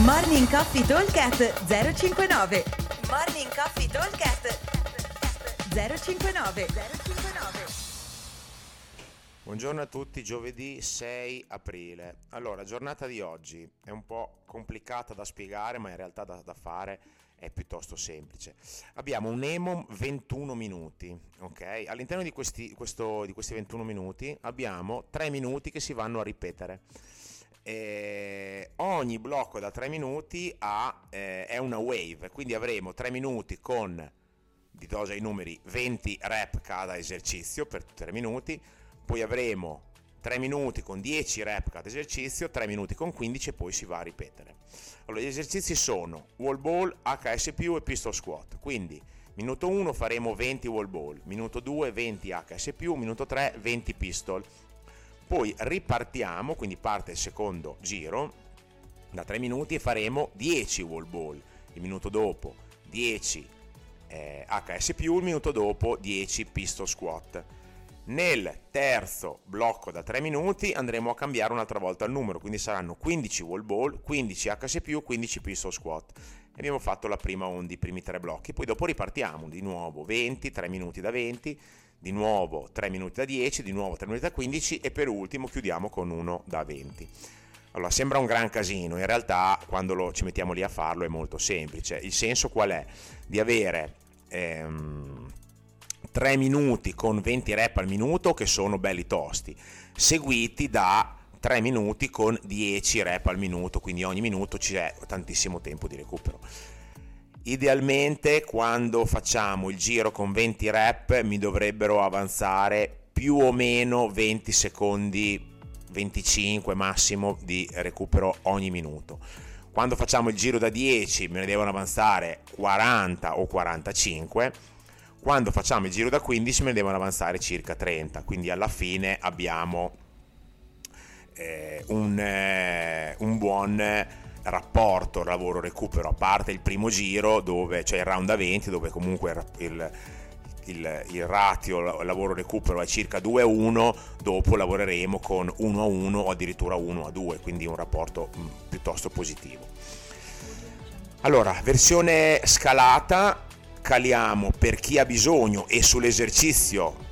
Morning Coffee Talkcast 059 Morning Coffee Talkcast 059 059 Buongiorno a tutti, giovedì 6 aprile. Allora, giornata di oggi è un po' complicata da spiegare, ma in realtà da, da fare è piuttosto semplice. Abbiamo un EMOM 21 minuti, ok? All'interno di questi, questo, di questi 21 minuti abbiamo 3 minuti che si vanno a ripetere. Eh, ogni blocco da 3 minuti ha, eh, è una wave, quindi avremo 3 minuti con, vi do già i numeri, 20 rep cada esercizio per 3 minuti, poi avremo 3 minuti con 10 rep cada esercizio, 3 minuti con 15 e poi si va a ripetere. Allora, gli esercizi sono wall ball, HS+, e pistol squat, quindi minuto 1 faremo 20 wall ball, minuto 2 20 HS+, minuto 3 20 pistol, poi ripartiamo, quindi parte il secondo giro da 3 minuti e faremo 10 wall ball, il minuto dopo 10 eh, HS+, il minuto dopo 10 pistol squat. Nel terzo blocco da 3 minuti andremo a cambiare un'altra volta il numero, quindi saranno 15 wall ball, 15 HS+, 15 pistol squat. E abbiamo fatto la prima onda, i primi tre blocchi, poi dopo ripartiamo di nuovo 20, 3 minuti da 20, di nuovo 3 minuti da 10, di nuovo 3 minuti da 15 e per ultimo chiudiamo con uno da 20. Allora, sembra un gran casino, in realtà quando lo, ci mettiamo lì a farlo è molto semplice. Il senso qual è? Di avere ehm, 3 minuti con 20 rep al minuto che sono belli tosti, seguiti da 3 minuti con 10 rep al minuto, quindi ogni minuto c'è tantissimo tempo di recupero. Idealmente quando facciamo il giro con 20 rep mi dovrebbero avanzare più o meno 20 secondi, 25 massimo di recupero ogni minuto. Quando facciamo il giro da 10 me ne devono avanzare 40 o 45. Quando facciamo il giro da 15 me ne devono avanzare circa 30. Quindi alla fine abbiamo eh, un, eh, un buon rapporto lavoro-recupero, a parte il primo giro, dove, cioè il round a 20, dove comunque il, il, il ratio lavoro-recupero è circa 2 a 1, dopo lavoreremo con 1 a 1 o addirittura 1 a 2, quindi un rapporto mm, piuttosto positivo. Allora, versione scalata, caliamo per chi ha bisogno e sull'esercizio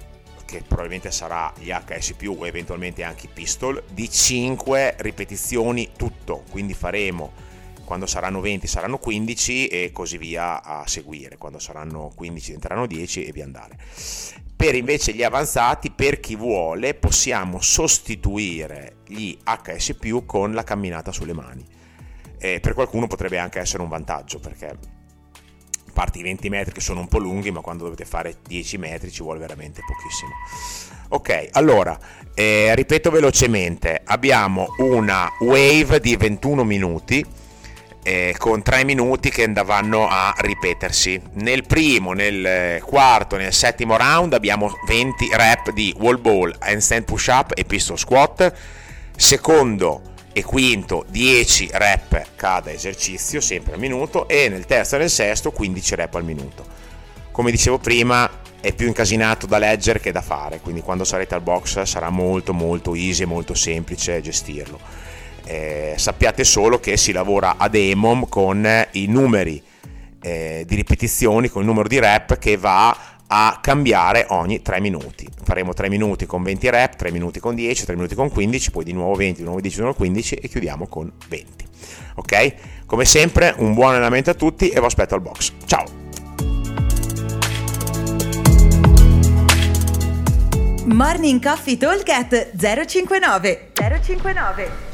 che probabilmente sarà gli HS o eventualmente anche i pistol, di 5 ripetizioni tutto, quindi faremo quando saranno 20 saranno 15 e così via a seguire, quando saranno 15 diventeranno 10 e via andare. Per invece gli avanzati, per chi vuole, possiamo sostituire gli HS con la camminata sulle mani. E per qualcuno potrebbe anche essere un vantaggio perché parti i 20 metri che sono un po' lunghi, ma quando dovete fare 10 metri ci vuole veramente pochissimo. Ok, allora, eh, ripeto velocemente, abbiamo una wave di 21 minuti eh, con 3 minuti che andavano a ripetersi. Nel primo, nel quarto, nel settimo round abbiamo 20 rep di wall ball, handstand push up e pistol squat. Secondo e quinto 10 rep cada esercizio, sempre al minuto, e nel terzo e nel sesto 15 rep al minuto. Come dicevo prima, è più incasinato da leggere che da fare, quindi quando sarete al box sarà molto molto easy e molto semplice gestirlo. Eh, sappiate solo che si lavora ad EMOM con i numeri eh, di ripetizioni, con il numero di rep che va a cambiare ogni 3 minuti. Faremo 3 minuti con 20 rep, 3 minuti con 10, 3 minuti con 15, poi di nuovo 20, di nuovo 10, di nuovo 15 e chiudiamo con 20. Ok? Come sempre, un buon allenamento a tutti e vi aspetto al box. Ciao! Morning Coffee Talk 059 059